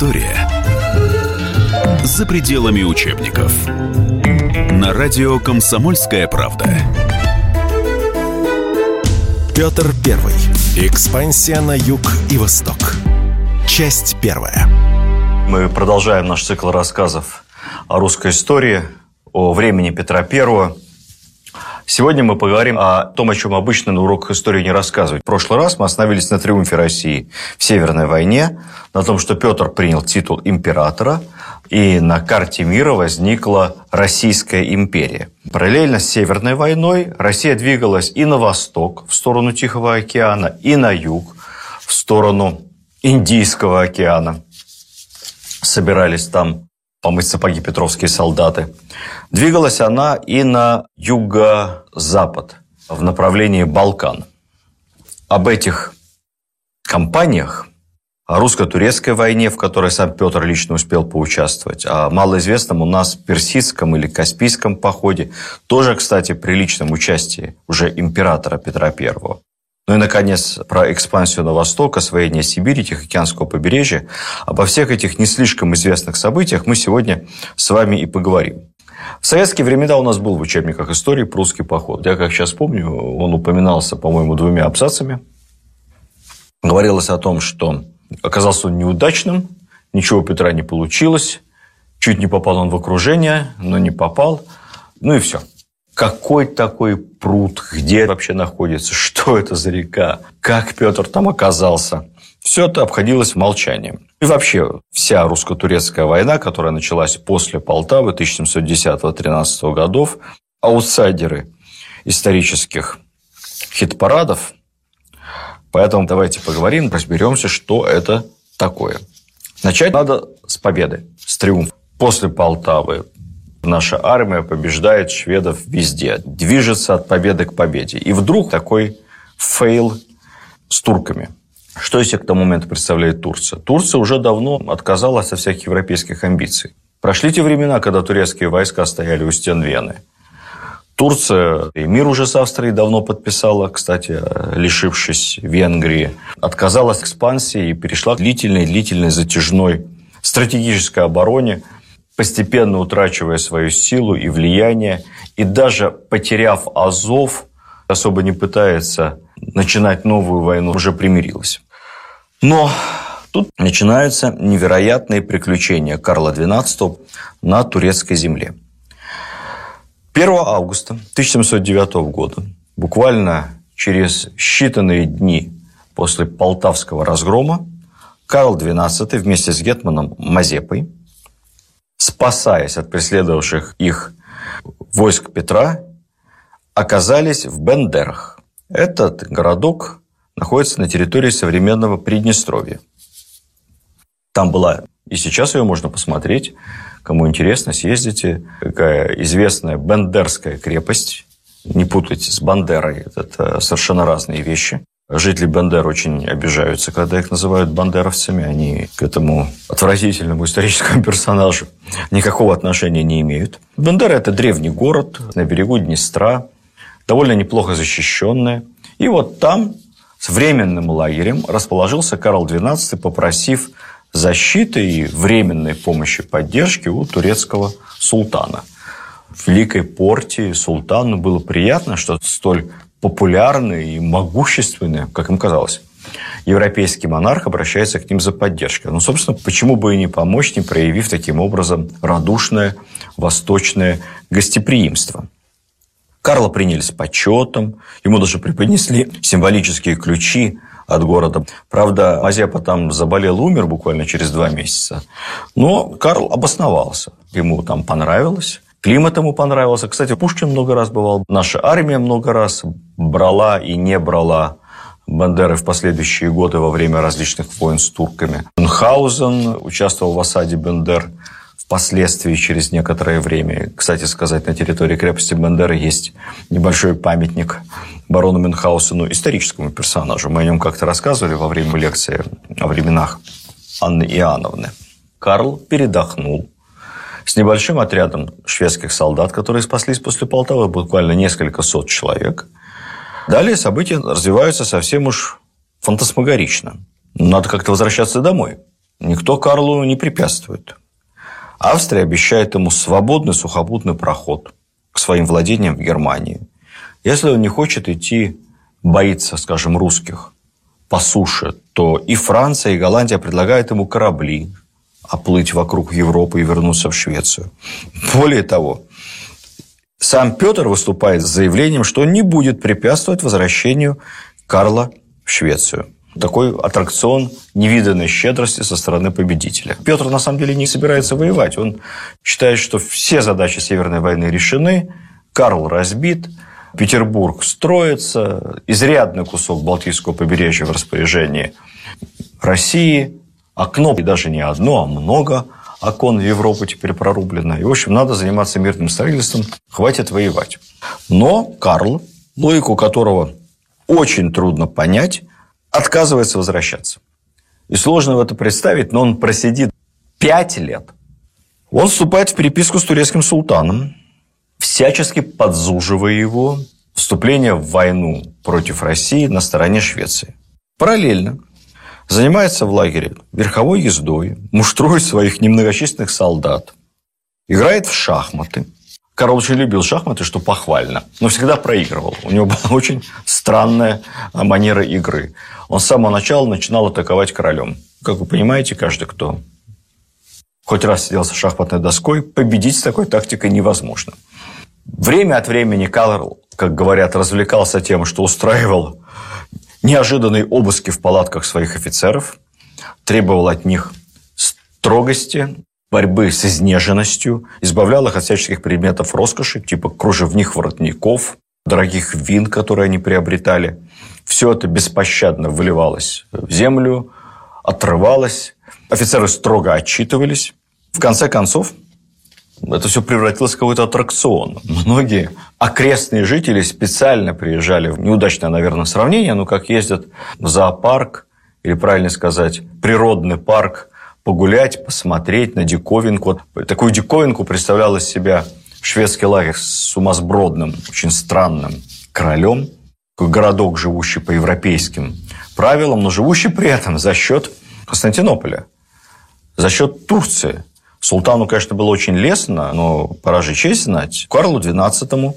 История за пределами учебников. На радио «Комсомольская правда». Петр Первый. Экспансия на юг и восток. Часть первая. Мы продолжаем наш цикл рассказов о русской истории, о времени Петра Первого – Сегодня мы поговорим о том, о чем обычно на уроках истории не рассказывают. В прошлый раз мы остановились на триумфе России в Северной войне, на том, что Петр принял титул императора, и на карте мира возникла Российская империя. Параллельно с Северной войной Россия двигалась и на восток, в сторону Тихого океана, и на юг, в сторону Индийского океана. Собирались там помыть сапоги петровские солдаты. Двигалась она и на юго-запад, в направлении Балкан. Об этих компаниях, о русско-турецкой войне, в которой сам Петр лично успел поучаствовать, о малоизвестном у нас персидском или каспийском походе, тоже, кстати, при личном участии уже императора Петра Первого. Ну и, наконец, про экспансию на восток, освоение Сибири, Тихоокеанского побережья. Обо всех этих не слишком известных событиях мы сегодня с вами и поговорим. В советские времена у нас был в учебниках истории прусский поход. Я, как сейчас помню, он упоминался, по-моему, двумя абзацами. Говорилось о том, что оказался он неудачным, ничего у Петра не получилось, чуть не попал он в окружение, но не попал, ну и все какой такой пруд, где вообще находится, что это за река, как Петр там оказался. Все это обходилось молчанием. И вообще вся русско-турецкая война, которая началась после Полтавы 1710-13 годов, аутсайдеры исторических хит-парадов. Поэтому давайте поговорим, разберемся, что это такое. Начать надо с победы, с триумфа. После Полтавы Наша армия побеждает шведов везде, движется от победы к победе. И вдруг такой фейл с турками. Что из себя к тому моменту представляет Турция? Турция уже давно отказалась от всяких европейских амбиций. Прошли те времена, когда турецкие войска стояли у стен Вены. Турция и мир уже с Австрией давно подписала, кстати, лишившись Венгрии. Отказалась от экспансии и перешла к длительной-длительной затяжной стратегической обороне – постепенно утрачивая свою силу и влияние, и даже потеряв Азов, особо не пытается начинать новую войну, уже примирилась. Но тут начинаются невероятные приключения Карла XII на турецкой земле. 1 августа 1709 года, буквально через считанные дни после Полтавского разгрома, Карл XII вместе с Гетманом Мазепой – спасаясь от преследовавших их войск Петра, оказались в Бендерах. Этот городок находится на территории современного Приднестровья. Там была, и сейчас ее можно посмотреть, кому интересно, съездите. Какая известная Бендерская крепость. Не путайте с Бандерой, это совершенно разные вещи. Жители Бандер очень обижаются, когда их называют бандеровцами. Они к этому отвратительному историческому персонажу никакого отношения не имеют. Бандера – это древний город на берегу Днестра, довольно неплохо защищенный. И вот там с временным лагерем расположился Карл XII, попросив защиты и временной помощи поддержки у турецкого султана. В Великой Порте султану было приятно, что столь популярный и могущественный, как им казалось, европейский монарх обращается к ним за поддержкой. Ну, собственно, почему бы и не помочь, не проявив таким образом радушное восточное гостеприимство. Карла приняли с почетом, ему даже преподнесли символические ключи от города. Правда, Мазепа там заболел, умер буквально через два месяца. Но Карл обосновался. Ему там понравилось. Климат ему понравился. Кстати, Пушкин много раз бывал. Наша армия много раз брала и не брала Бандеры в последующие годы во время различных войн с турками. Мюнхгаузен участвовал в осаде Бендер впоследствии, через некоторое время. Кстати сказать, на территории крепости Бендеры есть небольшой памятник барону Мюнхгаузену, историческому персонажу. Мы о нем как-то рассказывали во время лекции о временах Анны Иоанновны. Карл передохнул с небольшим отрядом шведских солдат, которые спаслись после Полтавы, буквально несколько сот человек. Далее события развиваются совсем уж фантасмагорично. Надо как-то возвращаться домой. никто Карлу не препятствует. Австрия обещает ему свободный сухопутный проход к своим владениям в Германии. Если он не хочет идти, боится, скажем, русских по суше, то и Франция, и Голландия предлагают ему корабли, оплыть вокруг Европы и вернуться в Швецию. Более того, сам Петр выступает с заявлением, что он не будет препятствовать возвращению Карла в Швецию. Такой аттракцион невиданной щедрости со стороны победителя. Петр на самом деле не собирается воевать. Он считает, что все задачи Северной войны решены, Карл разбит, Петербург строится, изрядный кусок Балтийского побережья в распоряжении России, окно, и даже не одно, а много – окон в Европу теперь прорублено. И, в общем, надо заниматься мирным строительством, хватит воевать. Но Карл, логику которого очень трудно понять, отказывается возвращаться. И сложно в это представить, но он просидит пять лет. Он вступает в переписку с турецким султаном, всячески подзуживая его вступление в войну против России на стороне Швеции. Параллельно занимается в лагере верховой ездой, муштрует своих немногочисленных солдат, играет в шахматы. Карл очень любил шахматы, что похвально, но всегда проигрывал. У него была очень странная манера игры. Он с самого начала начинал атаковать королем. Как вы понимаете, каждый, кто хоть раз сидел со шахматной доской, победить с такой тактикой невозможно. Время от времени Карл, как говорят, развлекался тем, что устраивал неожиданные обыски в палатках своих офицеров, требовал от них строгости, борьбы с изнеженностью, избавлял их от всяческих предметов роскоши, типа кружевных воротников, дорогих вин, которые они приобретали. Все это беспощадно выливалось в землю, отрывалось. Офицеры строго отчитывались. В конце концов, это все превратилось в какой-то аттракцион. Многие окрестные жители специально приезжали неудачное, наверное, сравнение, но как ездят в зоопарк, или, правильно сказать, природный парк, погулять, посмотреть на диковинку. Такую диковинку представлял из себя шведский лагерь с сумасбродным, очень странным королем, такой городок, живущий по европейским правилам, но живущий при этом за счет Константинополя, за счет Турции – Султану, конечно, было очень лестно, но пора же честь знать. Карлу XII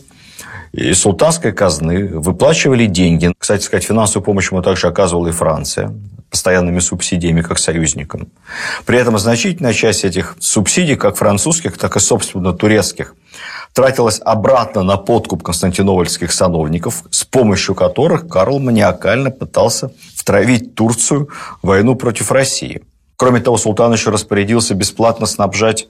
из султанской казны выплачивали деньги. Кстати сказать, финансовую помощь ему также оказывала и Франция постоянными субсидиями как союзникам. При этом значительная часть этих субсидий, как французских, так и, собственно, турецких, тратилась обратно на подкуп константинопольских сановников, с помощью которых Карл маниакально пытался втравить Турцию в войну против России – Кроме того, султан еще распорядился бесплатно снабжать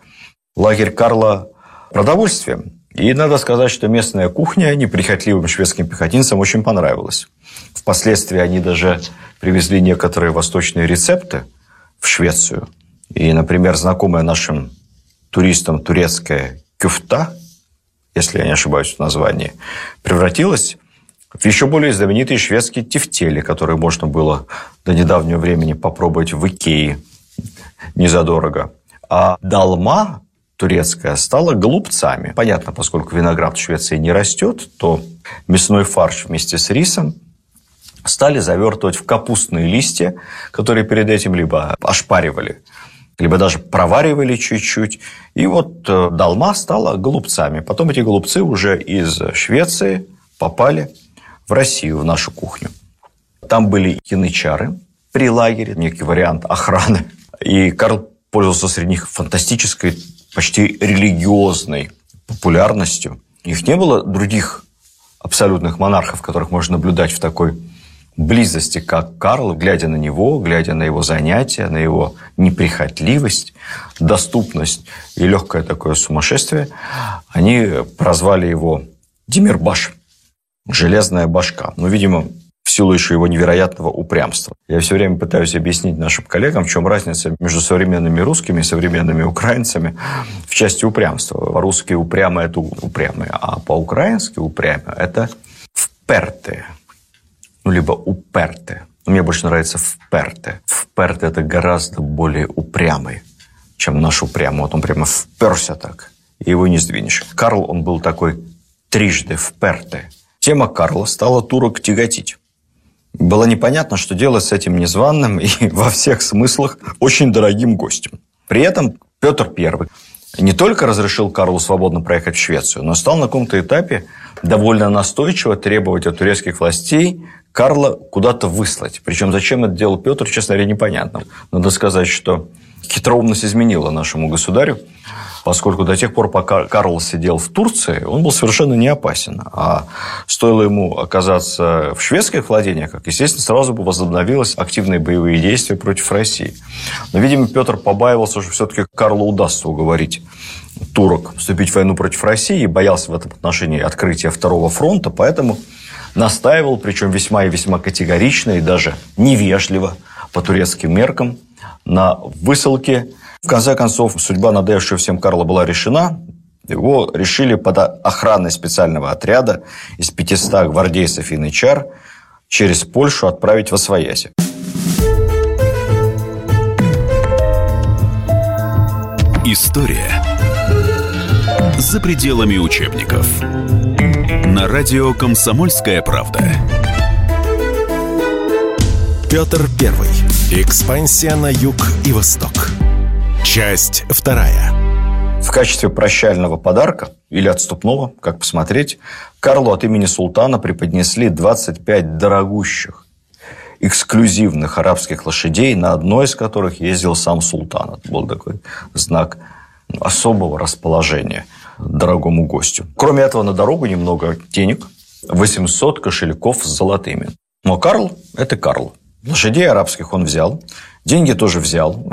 лагерь Карла продовольствием. И надо сказать, что местная кухня неприхотливым шведским пехотинцам очень понравилась. Впоследствии они даже привезли некоторые восточные рецепты в Швецию. И, например, знакомая нашим туристам турецкая кюфта, если я не ошибаюсь в названии, превратилась в еще более знаменитые шведские тефтели, которые можно было до недавнего времени попробовать в Икее незадорого. А долма турецкая стала голубцами. Понятно, поскольку виноград в Швеции не растет, то мясной фарш вместе с рисом стали завертывать в капустные листья, которые перед этим либо ошпаривали, либо даже проваривали чуть-чуть. И вот э, долма стала голубцами. Потом эти голубцы уже из Швеции попали в Россию, в нашу кухню. Там были янычары при лагере, некий вариант охраны и Карл пользовался среди них фантастической, почти религиозной популярностью. Их не было других абсолютных монархов, которых можно наблюдать в такой близости, как Карл, глядя на него, глядя на его занятия, на его неприхотливость, доступность и легкое такое сумасшествие, они прозвали его Димирбаш, железная башка. Ну, видимо, силу еще его невероятного упрямства. Я все время пытаюсь объяснить нашим коллегам, в чем разница между современными русскими и современными украинцами в части упрямства. По-русски упрямые – это упрямые, а по-украински упрямые – это впертые. Ну, либо уперты. Мне больше нравится вперты. Вперты – это гораздо более упрямый, чем наш упрямый. Вот он прямо вперся так, и его не сдвинешь. Карл, он был такой трижды впертый. Тема Карла стала турок тяготить. Было непонятно, что делать с этим незваным и во всех смыслах очень дорогим гостем. При этом Петр I не только разрешил Карлу свободно проехать в Швецию, но стал на каком-то этапе довольно настойчиво требовать от турецких властей Карла куда-то выслать. Причем зачем это делал Петр, честно говоря, непонятно. Надо сказать, что хитроумность изменила нашему государю, поскольку до тех пор, пока Карл сидел в Турции, он был совершенно не опасен. А стоило ему оказаться в шведских владениях, как, естественно, сразу бы возобновились активные боевые действия против России. Но, видимо, Петр побаивался, что все-таки Карлу удастся уговорить турок вступить в войну против России и боялся в этом отношении открытия Второго фронта, поэтому настаивал, причем весьма и весьма категорично и даже невежливо по турецким меркам, на высылке. В конце концов, судьба надоевшего всем Карла была решена. Его решили под охраной специального отряда из 500 гвардейцев и янычар через Польшу отправить в Освояси. История за пределами учебников. На радио «Комсомольская правда». Петр Первый. Экспансия на юг и восток. Часть вторая. В качестве прощального подарка или отступного, как посмотреть, Карлу от имени султана преподнесли 25 дорогущих, эксклюзивных арабских лошадей, на одной из которых ездил сам султан. Это был такой знак особого расположения дорогому гостю. Кроме этого, на дорогу немного денег, 800 кошельков с золотыми. Но Карл – это Карл. Лошадей арабских он взял, деньги тоже взял,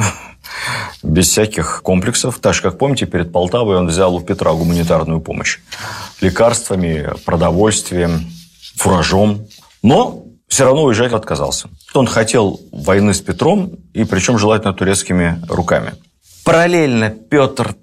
без всяких комплексов. Так же, как помните, перед Полтавой он взял у Петра гуманитарную помощь. Лекарствами, продовольствием, фуражом. Но все равно уезжать отказался. Он хотел войны с Петром, и причем желательно турецкими руками. Параллельно Петр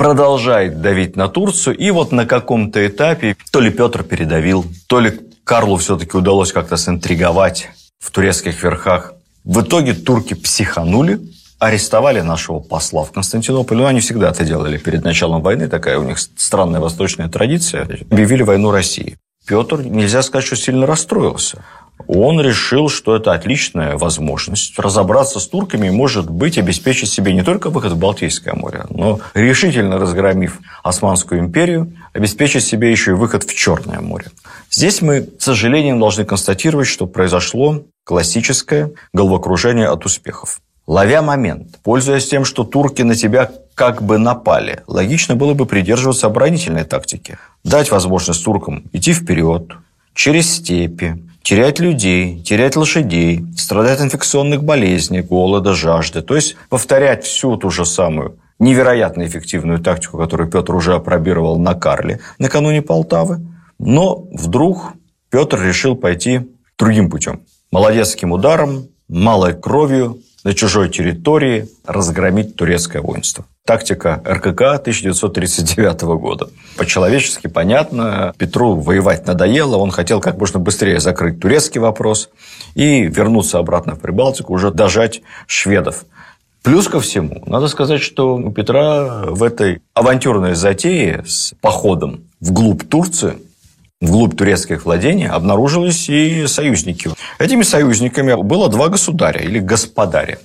продолжает давить на Турцию, и вот на каком-то этапе то ли Петр передавил, то ли Карлу все-таки удалось как-то синтриговать в турецких верхах. В итоге турки психанули, арестовали нашего посла в Константинополе. Ну, они всегда это делали перед началом войны, такая у них странная восточная традиция. Объявили войну России. Петр, нельзя сказать, что сильно расстроился. Он решил, что это отличная возможность разобраться с турками и, может быть, обеспечить себе не только выход в Балтийское море, но решительно разгромив Османскую империю, обеспечить себе еще и выход в Черное море. Здесь мы, к сожалению, должны констатировать, что произошло классическое головокружение от успехов. Ловя момент, пользуясь тем, что турки на тебя как бы напали, логично было бы придерживаться оборонительной тактики. Дать возможность туркам идти вперед, через степи, терять людей, терять лошадей, страдать от инфекционных болезней, голода, жажды. То есть повторять всю ту же самую невероятно эффективную тактику, которую Петр уже опробировал на Карле накануне Полтавы. Но вдруг Петр решил пойти другим путем. Молодецким ударом, малой кровью, на чужой территории разгромить турецкое воинство. Тактика РКК 1939 года. По-человечески понятно, Петру воевать надоело, он хотел как можно быстрее закрыть турецкий вопрос и вернуться обратно в Прибалтику, уже дожать шведов. Плюс ко всему, надо сказать, что у Петра в этой авантюрной затее с походом вглубь Турции вглубь турецких владений обнаружились и союзники. Этими союзниками было два государя или господаря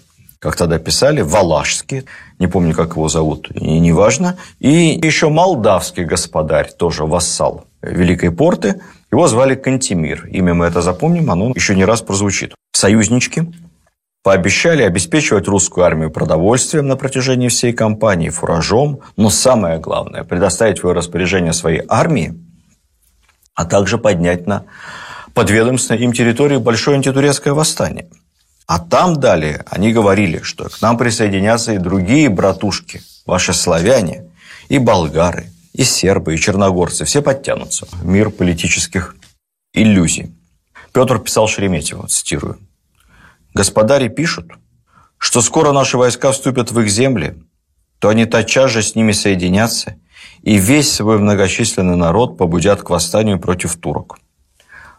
как тогда писали, Валашский, не помню, как его зовут, и неважно, и еще молдавский господарь, тоже вассал Великой Порты, его звали Кантемир. Имя мы это запомним, оно еще не раз прозвучит. Союзнички пообещали обеспечивать русскую армию продовольствием на протяжении всей кампании, фуражом, но самое главное – предоставить в ее распоряжение своей армии а также поднять на подведомственной им территории большое антитурецкое восстание. А там далее они говорили, что к нам присоединятся и другие братушки, ваши славяне, и болгары, и сербы, и черногорцы. Все подтянутся. Мир политических иллюзий. Петр писал Шереметьеву, цитирую. «Господари пишут, что скоро наши войска вступят в их земли, то они тотчас же с ними соединятся и весь свой многочисленный народ побудят к восстанию против турок.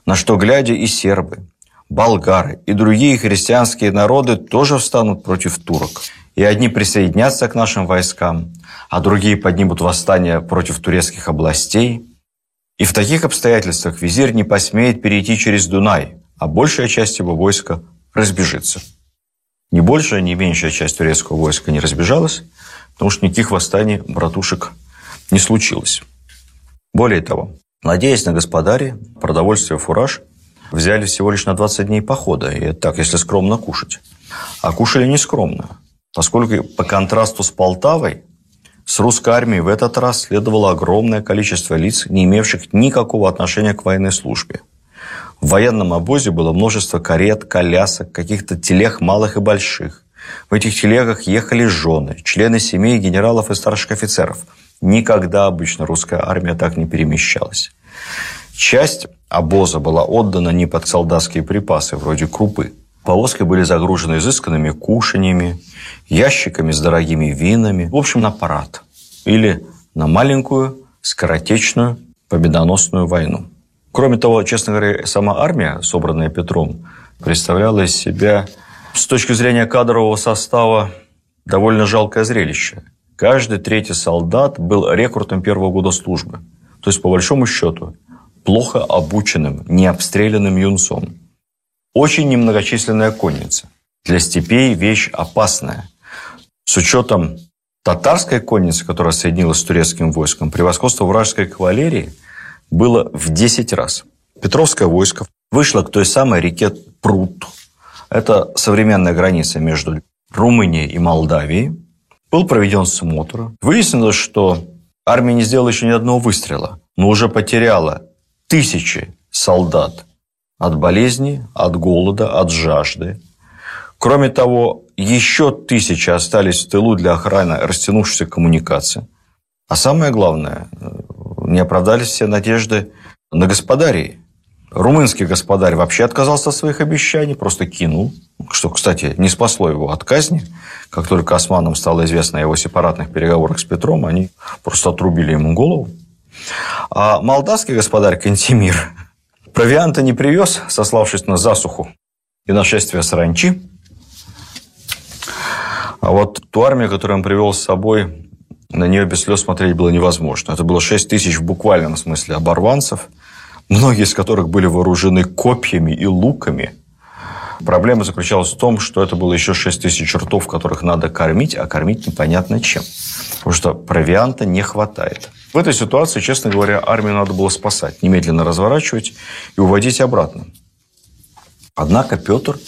На что, глядя, и сербы, болгары и другие христианские народы тоже встанут против турок. И одни присоединятся к нашим войскам, а другие поднимут восстание против турецких областей. И в таких обстоятельствах визирь не посмеет перейти через Дунай, а большая часть его войска разбежится. Ни большая, ни меньшая часть турецкого войска не разбежалась, потому что никаких восстаний братушек не случилось. Более того, надеясь на господари, продовольствие, фураж взяли всего лишь на 20 дней похода, и это так, если скромно кушать. А кушали не скромно, поскольку по контрасту с Полтавой с русской армией в этот раз следовало огромное количество лиц, не имевших никакого отношения к военной службе. В военном обозе было множество карет, колясок, каких-то телег малых и больших. В этих телегах ехали жены, члены семей генералов и старших офицеров. Никогда обычно русская армия так не перемещалась. Часть обоза была отдана не под солдатские припасы, вроде крупы. Повозки были загружены изысканными кушаньями, ящиками с дорогими винами. В общем, на парад. Или на маленькую, скоротечную, победоносную войну. Кроме того, честно говоря, сама армия, собранная Петром, представляла из себя с точки зрения кадрового состава довольно жалкое зрелище. Каждый третий солдат был рекрутом первого года службы. То есть, по большому счету, плохо обученным, необстрелянным юнцом. Очень немногочисленная конница. Для степей вещь опасная. С учетом татарской конницы, которая соединилась с турецким войском, превосходство вражеской кавалерии – было в 10 раз. Петровское войско вышло к той самой реке Прут. Это современная граница между Румынией и Молдавией. Был проведен смотр. Выяснилось, что армия не сделала еще ни одного выстрела, но уже потеряла тысячи солдат от болезни, от голода, от жажды. Кроме того, еще тысячи остались в тылу для охраны растянувшейся коммуникации. А самое главное, не оправдались все надежды на господарей. Румынский господарь вообще отказался от своих обещаний, просто кинул, что, кстати, не спасло его от казни. Как только османам стало известно о его сепаратных переговорах с Петром, они просто отрубили ему голову. А молдавский господарь Кантемир провианта не привез, сославшись на засуху и нашествие саранчи. А вот ту армию, которую он привел с собой, на нее без слез смотреть было невозможно. Это было 6 тысяч в буквальном смысле оборванцев, многие из которых были вооружены копьями и луками. Проблема заключалась в том, что это было еще 6 тысяч ртов, которых надо кормить, а кормить непонятно чем. Потому что провианта не хватает. В этой ситуации, честно говоря, армию надо было спасать, немедленно разворачивать и уводить обратно. Однако Петр,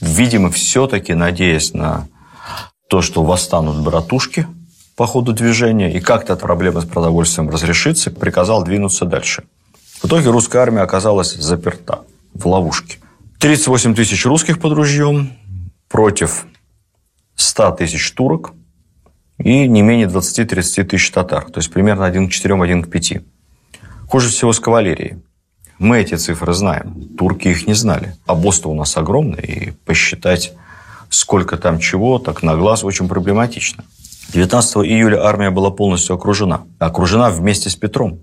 видимо, все-таки надеясь на то, что восстанут братушки – по ходу движения, и как-то проблема с продовольствием разрешится, приказал двинуться дальше. В итоге русская армия оказалась заперта в ловушке. 38 тысяч русских под ружьем против 100 тысяч турок и не менее 20-30 тысяч татар. То есть примерно 1 к 4, 1 к 5. Хуже всего с кавалерией. Мы эти цифры знаем. Турки их не знали. А босс у нас огромный, и посчитать, сколько там чего, так на глаз очень проблематично. 19 июля армия была полностью окружена. Окружена вместе с Петром.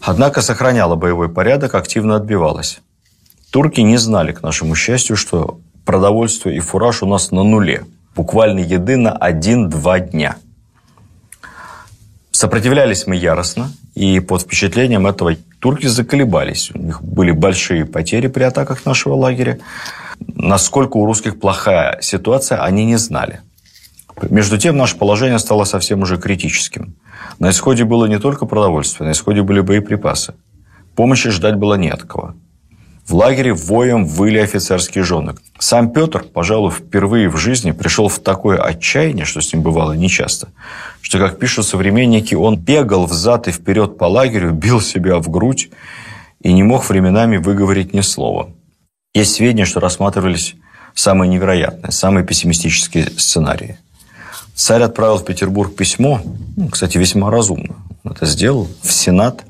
Однако сохраняла боевой порядок, активно отбивалась. Турки не знали, к нашему счастью, что продовольствие и фураж у нас на нуле. Буквально еды на 1-2 дня. Сопротивлялись мы яростно, и под впечатлением этого турки заколебались. У них были большие потери при атаках нашего лагеря. Насколько у русских плохая ситуация, они не знали. Между тем, наше положение стало совсем уже критическим. На исходе было не только продовольствие, на исходе были боеприпасы. Помощи ждать было не от кого. В лагере воем выли офицерские жены. Сам Петр, пожалуй, впервые в жизни пришел в такое отчаяние, что с ним бывало нечасто, что, как пишут современники, он бегал взад и вперед по лагерю, бил себя в грудь и не мог временами выговорить ни слова. Есть сведения, что рассматривались самые невероятные, самые пессимистические сценарии – Царь отправил в Петербург письмо, ну, кстати, весьма разумно, это сделал, в Сенат,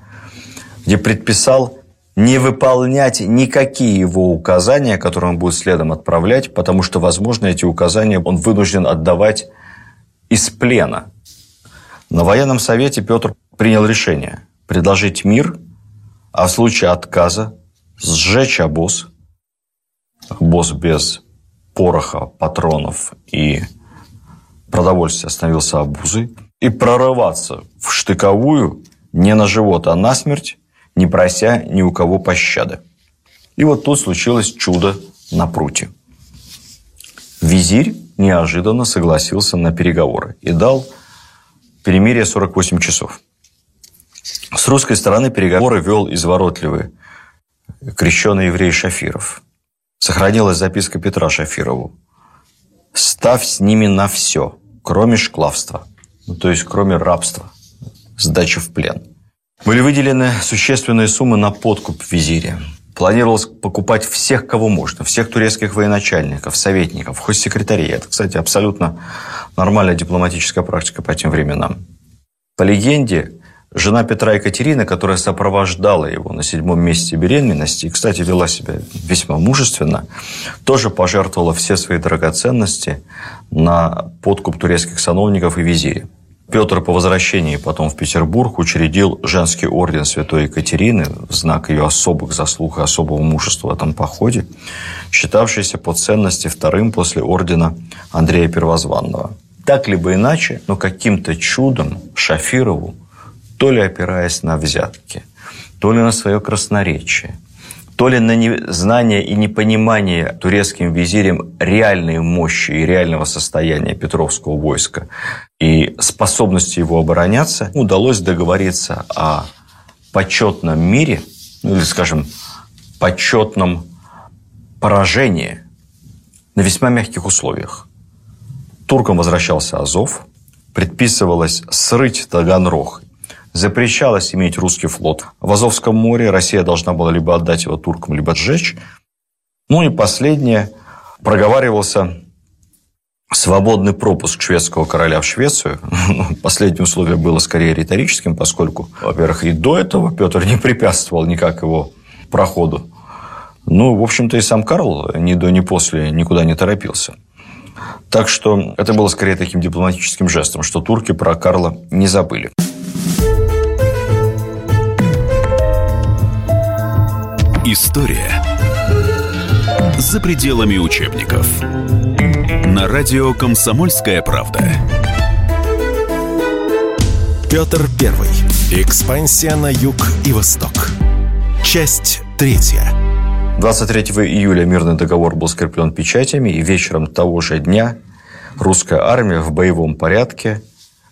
где предписал не выполнять никакие его указания, которые он будет следом отправлять, потому что, возможно, эти указания он вынужден отдавать из плена. На военном совете Петр принял решение предложить мир, а в случае отказа сжечь обоз, обоз без пороха, патронов и продовольствия становился обузой, и прорываться в штыковую не на живот, а на смерть, не прося ни у кого пощады. И вот тут случилось чудо на пруте. Визирь неожиданно согласился на переговоры и дал перемирие 48 часов. С русской стороны переговоры вел изворотливый крещеный еврей Шафиров. Сохранилась записка Петра Шафирову. «Ставь с ними на все, кроме шклавства, ну, то есть кроме рабства, сдачи в плен». Были выделены существенные суммы на подкуп визиря. Планировалось покупать всех, кого можно, всех турецких военачальников, советников, хоть секретарей. Это, кстати, абсолютно нормальная дипломатическая практика по тем временам. По легенде, жена Петра Екатерина, которая сопровождала его на седьмом месяце беременности, и, кстати, вела себя весьма мужественно, тоже пожертвовала все свои драгоценности на подкуп турецких сановников и визиря. Петр по возвращении потом в Петербург учредил женский орден Святой Екатерины в знак ее особых заслуг и особого мужества в этом походе, считавшийся по ценности вторым после ордена Андрея Первозванного. Так либо иначе, но каким-то чудом Шафирову, то ли опираясь на взятки, то ли на свое красноречие, то ли на незнание и непонимание турецким визирем реальной мощи и реального состояния Петровского войска и способности его обороняться, удалось договориться о почетном мире, ну или, скажем, почетном поражении на весьма мягких условиях. Туркам возвращался Азов, предписывалось срыть Таганрог запрещалось иметь русский флот. В Азовском море Россия должна была либо отдать его туркам, либо сжечь. Ну и последнее. Проговаривался свободный пропуск шведского короля в Швецию. Последнее условие было скорее риторическим, поскольку, во-первых, и до этого Петр не препятствовал никак его проходу. Ну, в общем-то, и сам Карл ни до, ни после никуда не торопился. Так что это было скорее таким дипломатическим жестом, что турки про Карла не забыли. История за пределами учебников. На радио «Комсомольская правда». Петр Первый. Экспансия на юг и восток. Часть третья. 23 июля мирный договор был скреплен печатями, и вечером того же дня русская армия в боевом порядке,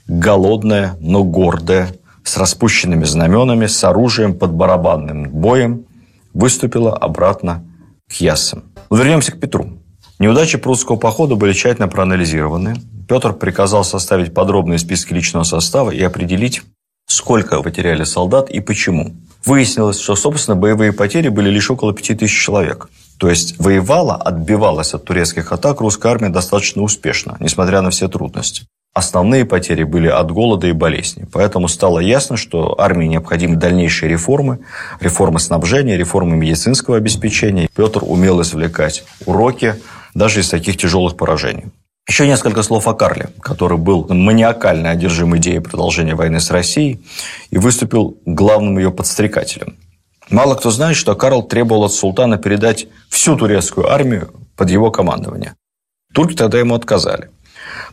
голодная, но гордая, с распущенными знаменами, с оружием под барабанным боем – выступила обратно к Яссам. вернемся к Петру. Неудачи прусского похода были тщательно проанализированы. Петр приказал составить подробные списки личного состава и определить, сколько потеряли солдат и почему. Выяснилось, что, собственно, боевые потери были лишь около 5000 человек. То есть воевала, отбивалась от турецких атак русская армия достаточно успешно, несмотря на все трудности. Основные потери были от голода и болезни. Поэтому стало ясно, что армии необходимы дальнейшие реформы, реформы снабжения, реформы медицинского обеспечения. Петр умел извлекать уроки даже из таких тяжелых поражений. Еще несколько слов о Карле, который был маниакально одержим идеей продолжения войны с Россией и выступил главным ее подстрекателем. Мало кто знает, что Карл требовал от султана передать всю турецкую армию под его командование. Турки тогда ему отказали.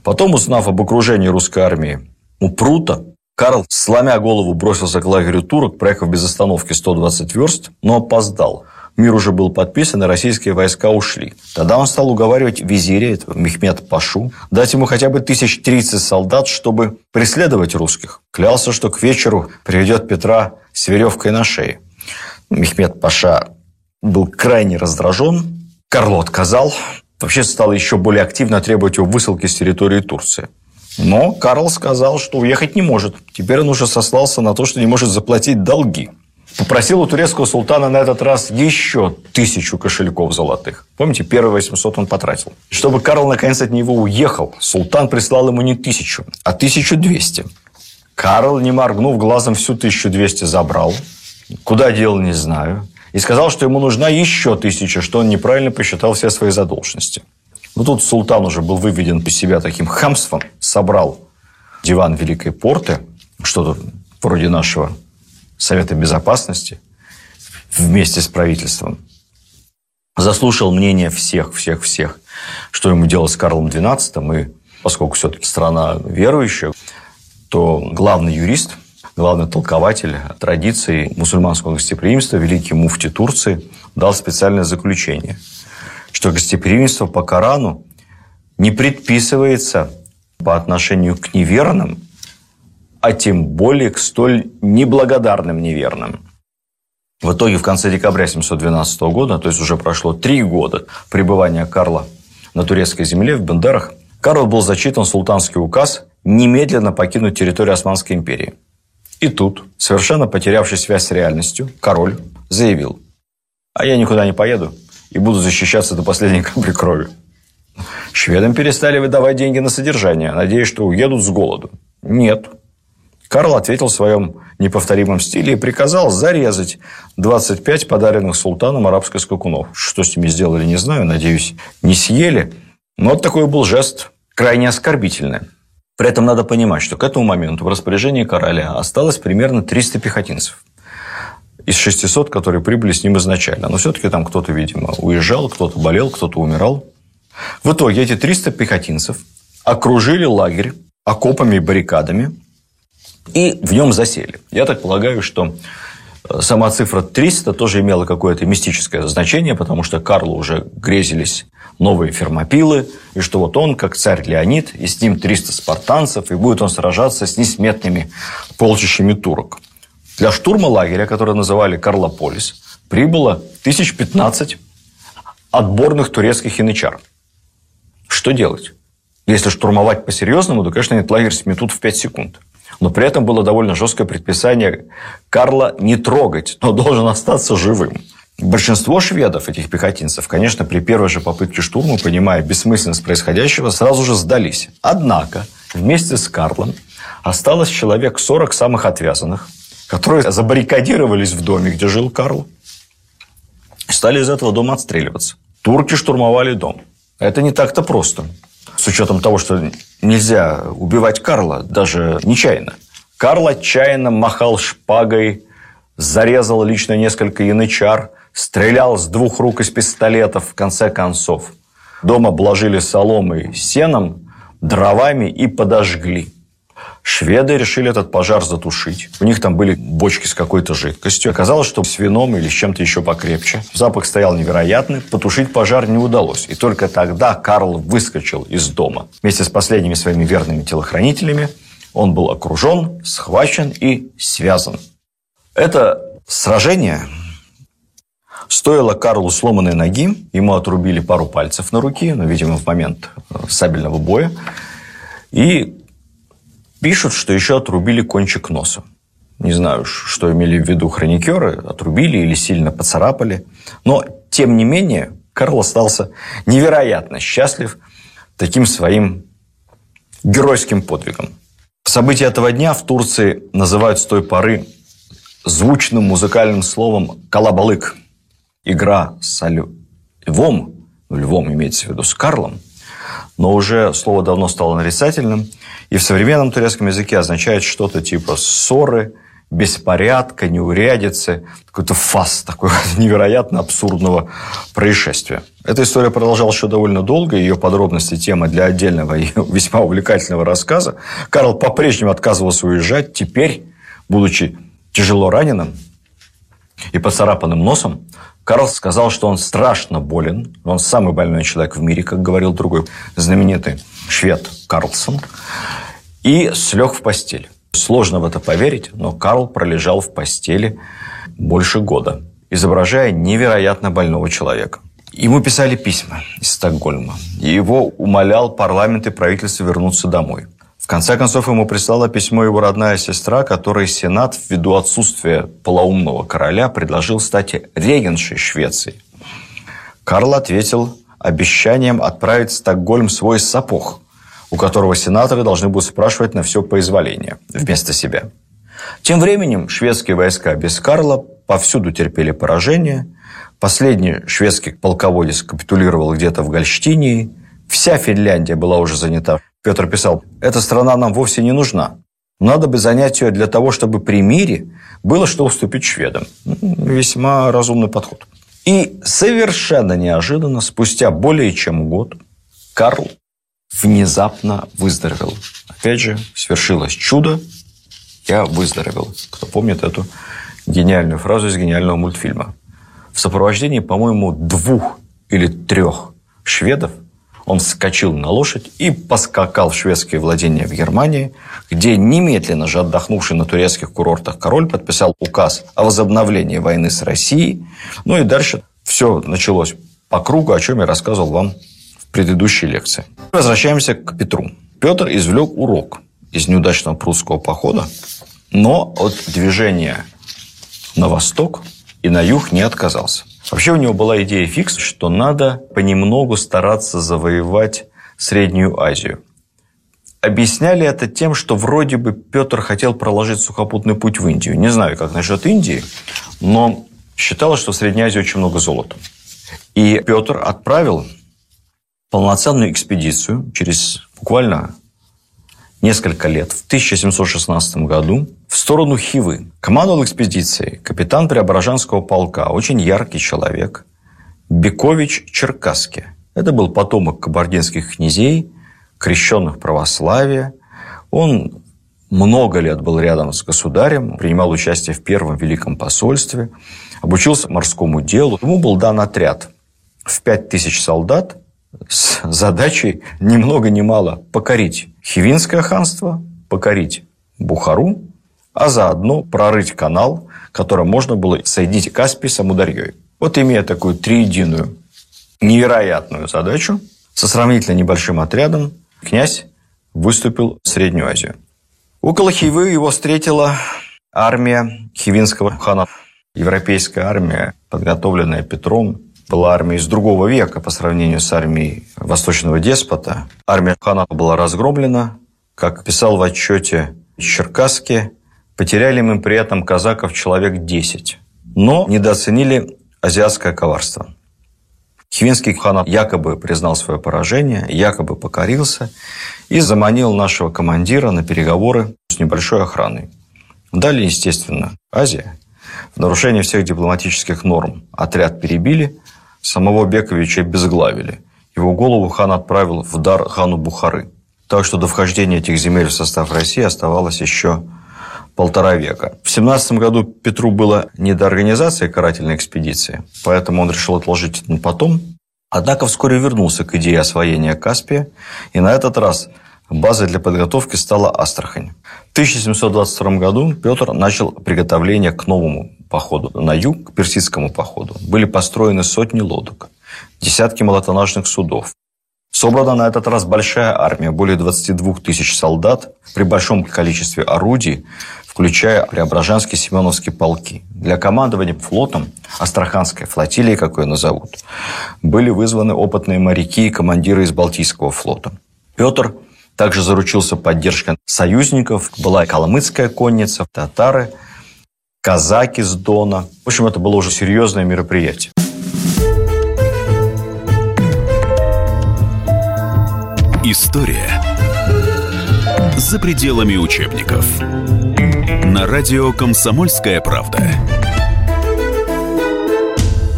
Потом, узнав об окружении русской армии у Прута, Карл, сломя голову, бросился к лагерю турок, проехав без остановки 120 верст, но опоздал. Мир уже был подписан, и российские войска ушли. Тогда он стал уговаривать визиря, этого Мехмед Пашу, дать ему хотя бы тысяч тридцать солдат, чтобы преследовать русских. Клялся, что к вечеру приведет Петра с веревкой на шее. Мехмед Паша был крайне раздражен. Карло отказал, вообще стал еще более активно требовать его высылки с территории Турции. Но Карл сказал, что уехать не может. Теперь он уже сослался на то, что не может заплатить долги. Попросил у турецкого султана на этот раз еще тысячу кошельков золотых. Помните, первые 800 он потратил. Чтобы Карл наконец от него уехал, султан прислал ему не тысячу, а 1200. Карл, не моргнув глазом, всю 1200 забрал. Куда дел, не знаю и сказал, что ему нужна еще тысяча, что он неправильно посчитал все свои задолженности. Но тут султан уже был выведен из себя таким хамством, собрал диван Великой Порты, что-то вроде нашего Совета Безопасности, вместе с правительством, заслушал мнение всех, всех, всех, что ему делать с Карлом XII, и поскольку все-таки страна верующая, то главный юрист главный толкователь традиций мусульманского гостеприимства, великий муфти Турции, дал специальное заключение, что гостеприимство по Корану не предписывается по отношению к неверным, а тем более к столь неблагодарным неверным. В итоге в конце декабря 712 года, то есть уже прошло три года пребывания Карла на турецкой земле в Бендерах, Карл был зачитан султанский указ немедленно покинуть территорию Османской империи. И тут, совершенно потерявший связь с реальностью, король заявил, а я никуда не поеду и буду защищаться до последней капли крови. Шведам перестали выдавать деньги на содержание, надеясь, что уедут с голоду. Нет. Карл ответил в своем неповторимом стиле и приказал зарезать 25 подаренных султаном арабских скакунов. Что с ними сделали, не знаю, надеюсь, не съели. Но вот такой был жест крайне оскорбительный. При этом надо понимать, что к этому моменту в распоряжении короля осталось примерно 300 пехотинцев из 600, которые прибыли с ним изначально. Но все-таки там кто-то, видимо, уезжал, кто-то болел, кто-то умирал. В итоге эти 300 пехотинцев окружили лагерь окопами и баррикадами и в нем засели. Я так полагаю, что сама цифра 300 тоже имела какое-то мистическое значение, потому что Карлу уже грезились новые фермопилы, и что вот он, как царь Леонид, и с ним 300 спартанцев, и будет он сражаться с несметными полчищами турок. Для штурма лагеря, который называли Карлополис, прибыло 1015 отборных турецких янычар. Что делать? Если штурмовать по-серьезному, то, конечно, этот лагерь сметут в 5 секунд. Но при этом было довольно жесткое предписание Карла не трогать, но должен остаться живым. Большинство шведов, этих пехотинцев, конечно, при первой же попытке штурма, понимая бессмысленность происходящего, сразу же сдались. Однако, вместе с Карлом осталось человек 40 самых отвязанных, которые забаррикадировались в доме, где жил Карл, и стали из этого дома отстреливаться. Турки штурмовали дом. Это не так-то просто. С учетом того, что нельзя убивать Карла, даже нечаянно. Карл отчаянно махал шпагой, зарезал лично несколько янычар – стрелял с двух рук из пистолетов, в конце концов. Дом обложили соломой, сеном, дровами и подожгли. Шведы решили этот пожар затушить. У них там были бочки с какой-то жидкостью. Оказалось, что с вином или с чем-то еще покрепче. Запах стоял невероятный. Потушить пожар не удалось. И только тогда Карл выскочил из дома. Вместе с последними своими верными телохранителями он был окружен, схвачен и связан. Это сражение Стоило Карлу сломанной ноги, ему отрубили пару пальцев на руке, ну, видимо, в момент э, сабельного боя. И пишут, что еще отрубили кончик носа. Не знаю, что имели в виду хроникеры, отрубили или сильно поцарапали. Но, тем не менее, Карл остался невероятно счастлив таким своим геройским подвигом. События этого дня в Турции называют с той поры звучным музыкальным словом «калабалык» игра с львом, ну, львом имеется в виду с Карлом, но уже слово давно стало нарицательным, и в современном турецком языке означает что-то типа ссоры, беспорядка, неурядицы, какой-то фас такой невероятно абсурдного происшествия. Эта история продолжалась еще довольно долго, ее подробности тема для отдельного и весьма увлекательного рассказа. Карл по-прежнему отказывался уезжать, теперь, будучи тяжело раненым и поцарапанным носом, Карл сказал, что он страшно болен. Он самый больной человек в мире, как говорил другой знаменитый швед Карлсон. И слег в постель. Сложно в это поверить, но Карл пролежал в постели больше года, изображая невероятно больного человека. Ему писали письма из Стокгольма. Его умолял парламент и правительство вернуться домой конце концов, ему прислала письмо его родная сестра, которой Сенат, ввиду отсутствия полоумного короля, предложил стать регеншей Швеции. Карл ответил обещанием отправить в Стокгольм свой сапог, у которого сенаторы должны будут спрашивать на все поизволение вместо себя. Тем временем шведские войска без Карла повсюду терпели поражение. Последний шведский полководец капитулировал где-то в Гольштинии. Вся Финляндия была уже занята Петр писал, «Эта страна нам вовсе не нужна. Надо бы занять ее для того, чтобы при мире было что уступить шведам». Весьма разумный подход. И совершенно неожиданно, спустя более чем год, Карл внезапно выздоровел. Опять же, свершилось чудо, я выздоровел. Кто помнит эту гениальную фразу из гениального мультфильма. В сопровождении, по-моему, двух или трех шведов он вскочил на лошадь и поскакал в шведские владения в Германии, где немедленно же отдохнувший на турецких курортах король подписал указ о возобновлении войны с Россией. Ну и дальше все началось по кругу, о чем я рассказывал вам в предыдущей лекции. Возвращаемся к Петру. Петр извлек урок из неудачного прусского похода, но от движения на восток и на юг не отказался. Вообще у него была идея фикс, что надо понемногу стараться завоевать Среднюю Азию. Объясняли это тем, что вроде бы Петр хотел проложить сухопутный путь в Индию. Не знаю, как насчет Индии, но считалось, что в Средней Азии очень много золота. И Петр отправил полноценную экспедицию через буквально несколько лет, в 1716 году, в сторону Хивы. Командовал экспедицией капитан Преображенского полка, очень яркий человек, Бекович Черкасский. Это был потомок кабардинских князей, крещенных православия. Он много лет был рядом с государем, принимал участие в Первом Великом посольстве, обучился морскому делу. Ему был дан отряд в 5000 солдат с задачей ни много ни мало покорить Хивинское ханство, покорить Бухару, а заодно прорыть канал, которым можно было соединить Каспий с Амударьей. Вот имея такую триединую невероятную задачу, со сравнительно небольшим отрядом князь выступил в Среднюю Азию. Около Хивы его встретила армия хивинского хана. Европейская армия, подготовленная Петром, была армия из другого века по сравнению с армией восточного деспота. Армия хана была разгромлена. Как писал в отчете Черкасский, потеряли мы при этом казаков человек 10. Но недооценили азиатское коварство. Хивинский хан якобы признал свое поражение, якобы покорился и заманил нашего командира на переговоры с небольшой охраной. Далее, естественно, Азия. В нарушении всех дипломатических норм отряд перебили, самого Бековича обезглавили. Его голову хан отправил в дар хану Бухары. Так что до вхождения этих земель в состав России оставалось еще полтора века. В 17 году Петру было не до организации карательной экспедиции, поэтому он решил отложить это на потом. Однако вскоре вернулся к идее освоения Каспия, и на этот раз базой для подготовки стала Астрахань. В 1722 году Петр начал приготовление к новому походу на юг, к персидскому походу. Были построены сотни лодок, десятки малотонажных судов, Собрана на этот раз большая армия, более 22 тысяч солдат, при большом количестве орудий, включая Преображенские Семеновские полки. Для командования флотом, Астраханской флотилии, как ее назовут, были вызваны опытные моряки и командиры из Балтийского флота. Петр также заручился поддержкой союзников. Была калмыцкая конница, татары, казаки с Дона. В общем, это было уже серьезное мероприятие. История за пределами учебников. На радио «Комсомольская правда».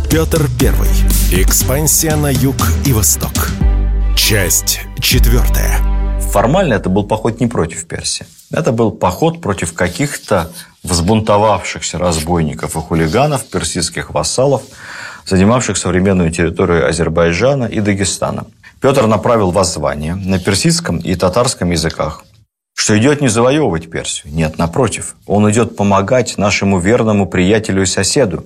Петр Первый. Экспансия на юг и восток. Часть четвертая. Формально это был поход не против Персии. Это был поход против каких-то взбунтовавшихся разбойников и хулиганов, персидских вассалов, занимавших современную территорию Азербайджана и Дагестана – Петр направил воззвание на персидском и татарском языках, что идет не завоевывать Персию. Нет, напротив, он идет помогать нашему верному приятелю и соседу,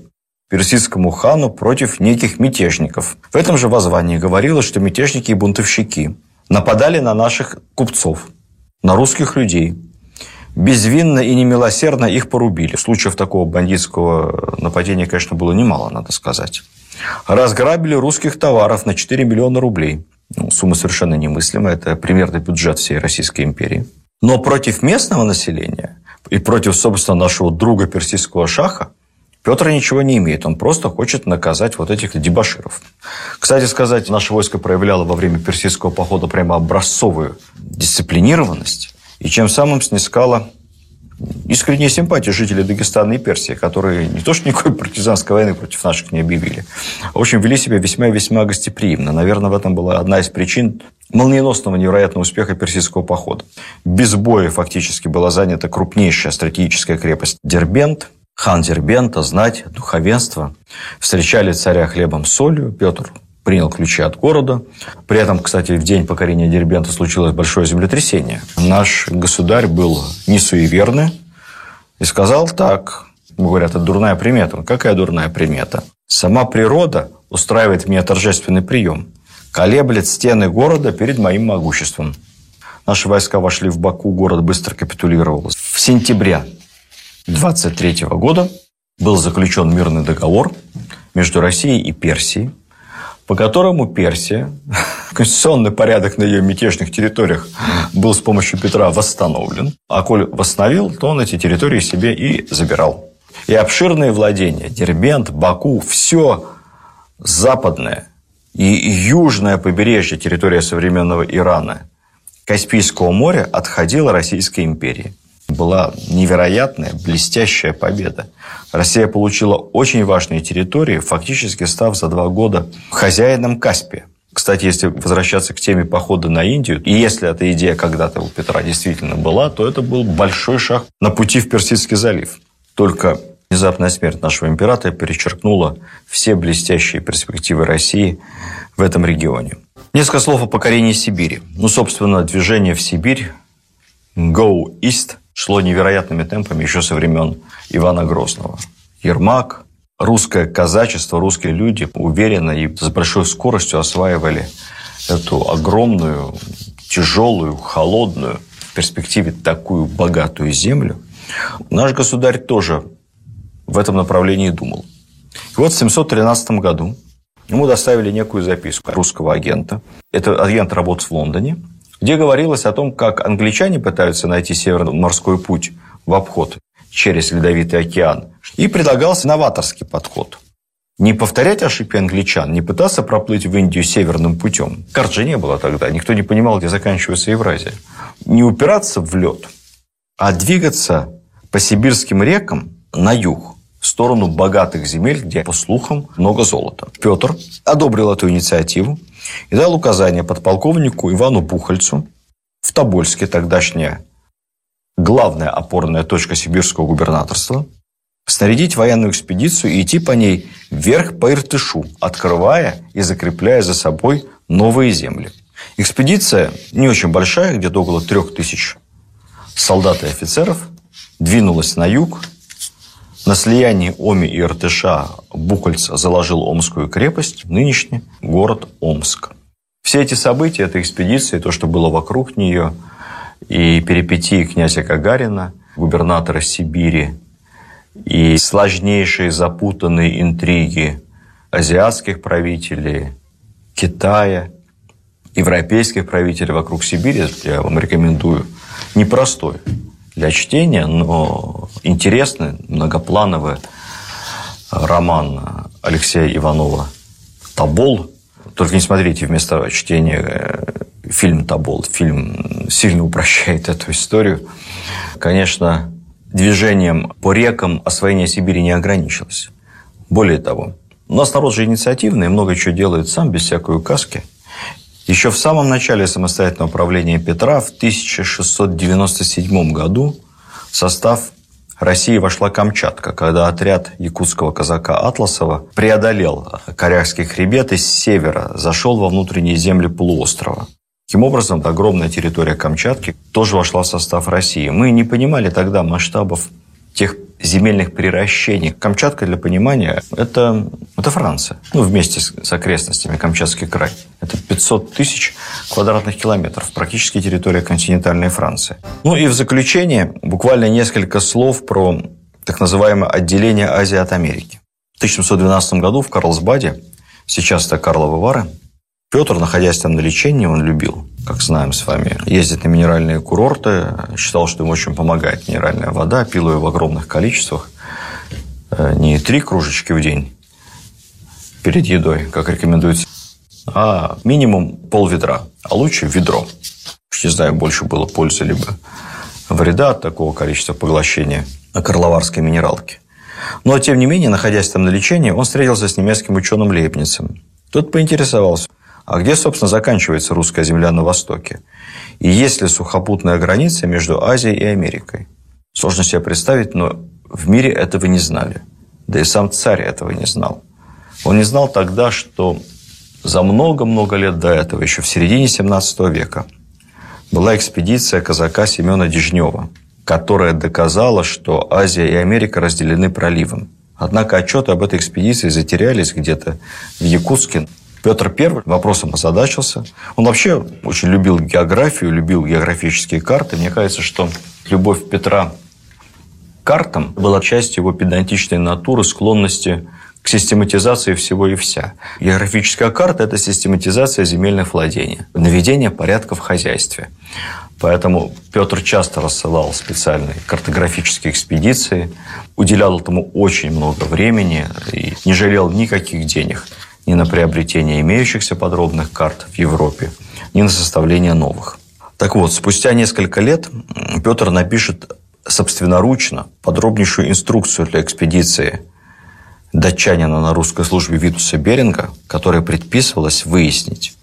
персидскому хану против неких мятежников. В этом же воззвании говорилось, что мятежники и бунтовщики нападали на наших купцов, на русских людей. Безвинно и немилосердно их порубили. Случаев такого бандитского нападения, конечно, было немало, надо сказать. Разграбили русских товаров на 4 миллиона рублей – ну, сумма совершенно немыслимая. Это примерный бюджет всей Российской империи. Но против местного населения и против, собственно, нашего друга персидского шаха Петр ничего не имеет. Он просто хочет наказать вот этих дебаширов. Кстати сказать, наше войско проявляло во время персидского похода прямо образцовую дисциплинированность и чем самым снискало искренняя симпатия жителей Дагестана и Персии, которые не то что никакой партизанской войны против наших не объявили, а в общем вели себя весьма и весьма гостеприимно. Наверное, в этом была одна из причин молниеносного невероятного успеха персидского похода. Без боя фактически была занята крупнейшая стратегическая крепость Дербент. Хан Дербента, знать, духовенство встречали царя хлебом солью. Петр принял ключи от города. При этом, кстати, в день покорения Дербента случилось большое землетрясение. Наш государь был не суеверный и сказал так. Говорят, это дурная примета. Какая дурная примета? Сама природа устраивает мне торжественный прием колеблет стены города перед моим могуществом. Наши войска вошли в Баку, город быстро капитулировал. В сентябре 23 года был заключен мирный договор между Россией и Персией, по которому Персия, конституционный порядок на ее мятежных территориях был с помощью Петра восстановлен. А коль восстановил, то он эти территории себе и забирал. И обширные владения, Дербент, Баку, все западное – и южное побережье, территория современного Ирана, Каспийского моря отходила Российской империи. Была невероятная, блестящая победа. Россия получила очень важные территории, фактически став за два года хозяином Каспия. Кстати, если возвращаться к теме похода на Индию, и если эта идея когда-то у Петра действительно была, то это был большой шаг на пути в Персидский залив. Только Внезапная смерть нашего императора перечеркнула все блестящие перспективы России в этом регионе. Несколько слов о покорении Сибири. Ну, собственно, движение в Сибирь «Go East» шло невероятными темпами еще со времен Ивана Грозного. Ермак, русское казачество, русские люди уверенно и с большой скоростью осваивали эту огромную, тяжелую, холодную, в перспективе такую богатую землю. Наш государь тоже в этом направлении думал. И вот в 713 году ему доставили некую записку русского агента. Это агент работал в Лондоне, где говорилось о том, как англичане пытаются найти северный морской путь в обход через Ледовитый океан. И предлагался новаторский подход. Не повторять ошибки англичан, не пытаться проплыть в Индию северным путем. Карт же не было тогда, никто не понимал, где заканчивается Евразия. Не упираться в лед, а двигаться по сибирским рекам на юг, в сторону богатых земель, где, по слухам, много золота. Петр одобрил эту инициативу и дал указание подполковнику Ивану Бухальцу в Тобольске, тогдашняя главная опорная точка сибирского губернаторства, снарядить военную экспедицию и идти по ней вверх по Иртышу, открывая и закрепляя за собой новые земли. Экспедиция не очень большая, где-то около трех тысяч солдат и офицеров, двинулась на юг на слиянии Оми и Иртыша Бухальц заложил Омскую крепость, нынешний город Омск. Все эти события, эта экспедиция, то, что было вокруг нее, и перипетии князя Гагарина, губернатора Сибири, и сложнейшие запутанные интриги азиатских правителей, Китая, европейских правителей вокруг Сибири, я вам рекомендую, непростой для чтения, но интересный, многоплановый роман Алексея Иванова «Тобол». Только не смотрите вместо чтения э, фильм «Тобол». Фильм сильно упрощает эту историю. Конечно, движением по рекам освоение Сибири не ограничилось. Более того, у нас народ же инициативный, много чего делает сам, без всякой указки – еще в самом начале самостоятельного правления Петра в 1697 году в состав России вошла Камчатка, когда отряд якутского казака Атласова преодолел Корякский хребет и с севера зашел во внутренние земли полуострова. Таким образом, огромная территория Камчатки тоже вошла в состав России. Мы не понимали тогда масштабов тех земельных приращений. Камчатка, для понимания, это, это Франция. Ну, вместе с, с окрестностями, Камчатский край. Это 500 тысяч квадратных километров, практически территория континентальной Франции. Ну и в заключение буквально несколько слов про так называемое отделение Азии от Америки. В 1712 году в Карлсбаде, сейчас это Карловы Вары, Петр, находясь там на лечении, он любил, как знаем с вами, ездить на минеральные курорты, считал, что ему очень помогает минеральная вода, пил ее в огромных количествах, э, не три кружечки в день перед едой, как рекомендуется, а минимум пол ведра, а лучше ведро. Не знаю, больше было пользы либо вреда от такого количества поглощения карловарской минералки. Но, тем не менее, находясь там на лечении, он встретился с немецким ученым Лейбницем. Тот поинтересовался, А где, собственно, заканчивается русская земля на востоке? И есть ли сухопутная граница между Азией и Америкой? Сложно себе представить, но в мире этого не знали. Да и сам царь этого не знал. Он не знал тогда, что за много-много лет до этого, еще в середине 17 века, была экспедиция казака Семена Дежнева, которая доказала, что Азия и Америка разделены проливом. Однако отчеты об этой экспедиции затерялись где-то в Якутске. Петр I вопросом озадачился. Он вообще очень любил географию, любил географические карты. Мне кажется, что любовь Петра к картам была частью его педантичной натуры, склонности к систематизации всего и вся. Географическая карта – это систематизация земельных владений, наведение порядка в хозяйстве. Поэтому Петр часто рассылал специальные картографические экспедиции, уделял этому очень много времени и не жалел никаких денег ни на приобретение имеющихся подробных карт в Европе, ни на составление новых. Так вот, спустя несколько лет Петр напишет собственноручно подробнейшую инструкцию для экспедиции датчанина на русской службе Витуса Беринга, которая предписывалась выяснить,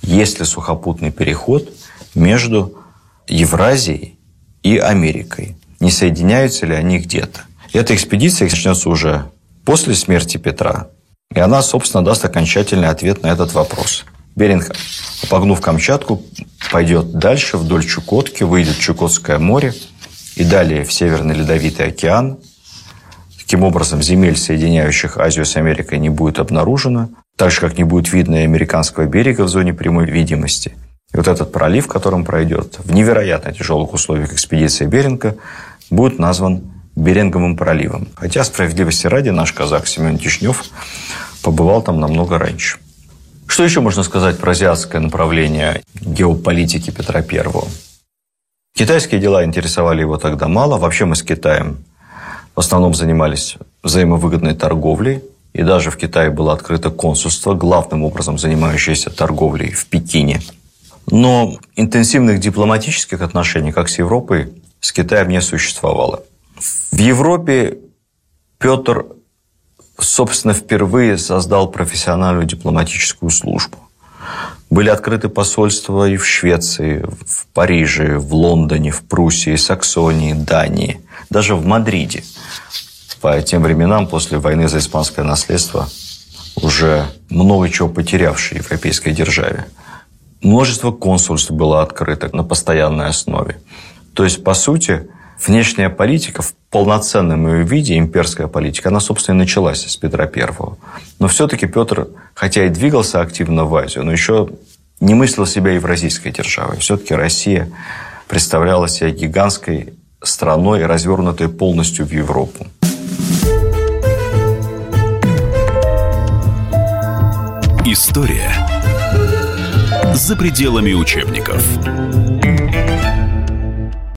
есть ли сухопутный переход между Евразией и Америкой. Не соединяются ли они где-то? Эта экспедиция начнется уже после смерти Петра, и она, собственно, даст окончательный ответ на этот вопрос. Беринг, погнув Камчатку, пойдет дальше вдоль Чукотки, выйдет в Чукотское море и далее в Северный Ледовитый океан. Таким образом, земель, соединяющих Азию с Америкой, не будет обнаружено, так же, как не будет видно и американского берега в зоне прямой видимости. И вот этот пролив, которым пройдет в невероятно тяжелых условиях экспедиции Беринга, будет назван Беринговым проливом. Хотя, справедливости ради, наш казак Семен Тишнев побывал там намного раньше. Что еще можно сказать про азиатское направление геополитики Петра I? Китайские дела интересовали его тогда мало. Вообще мы с Китаем в основном занимались взаимовыгодной торговлей. И даже в Китае было открыто консульство, главным образом занимающееся торговлей в Пекине. Но интенсивных дипломатических отношений, как с Европой, с Китаем не существовало. В Европе Петр, собственно, впервые создал профессиональную дипломатическую службу. Были открыты посольства и в Швеции, в Париже, в Лондоне, в Пруссии, Саксонии, Дании, даже в Мадриде. По тем временам, после войны за испанское наследство, уже много чего потерявшей европейской державе. Множество консульств было открыто на постоянной основе. То есть, по сути, внешняя политика в полноценном ее виде, имперская политика, она, собственно, и началась с Петра Первого. Но все-таки Петр, хотя и двигался активно в Азию, но еще не мыслил себя евразийской державой. Все-таки Россия представляла себя гигантской страной, развернутой полностью в Европу. История за пределами учебников.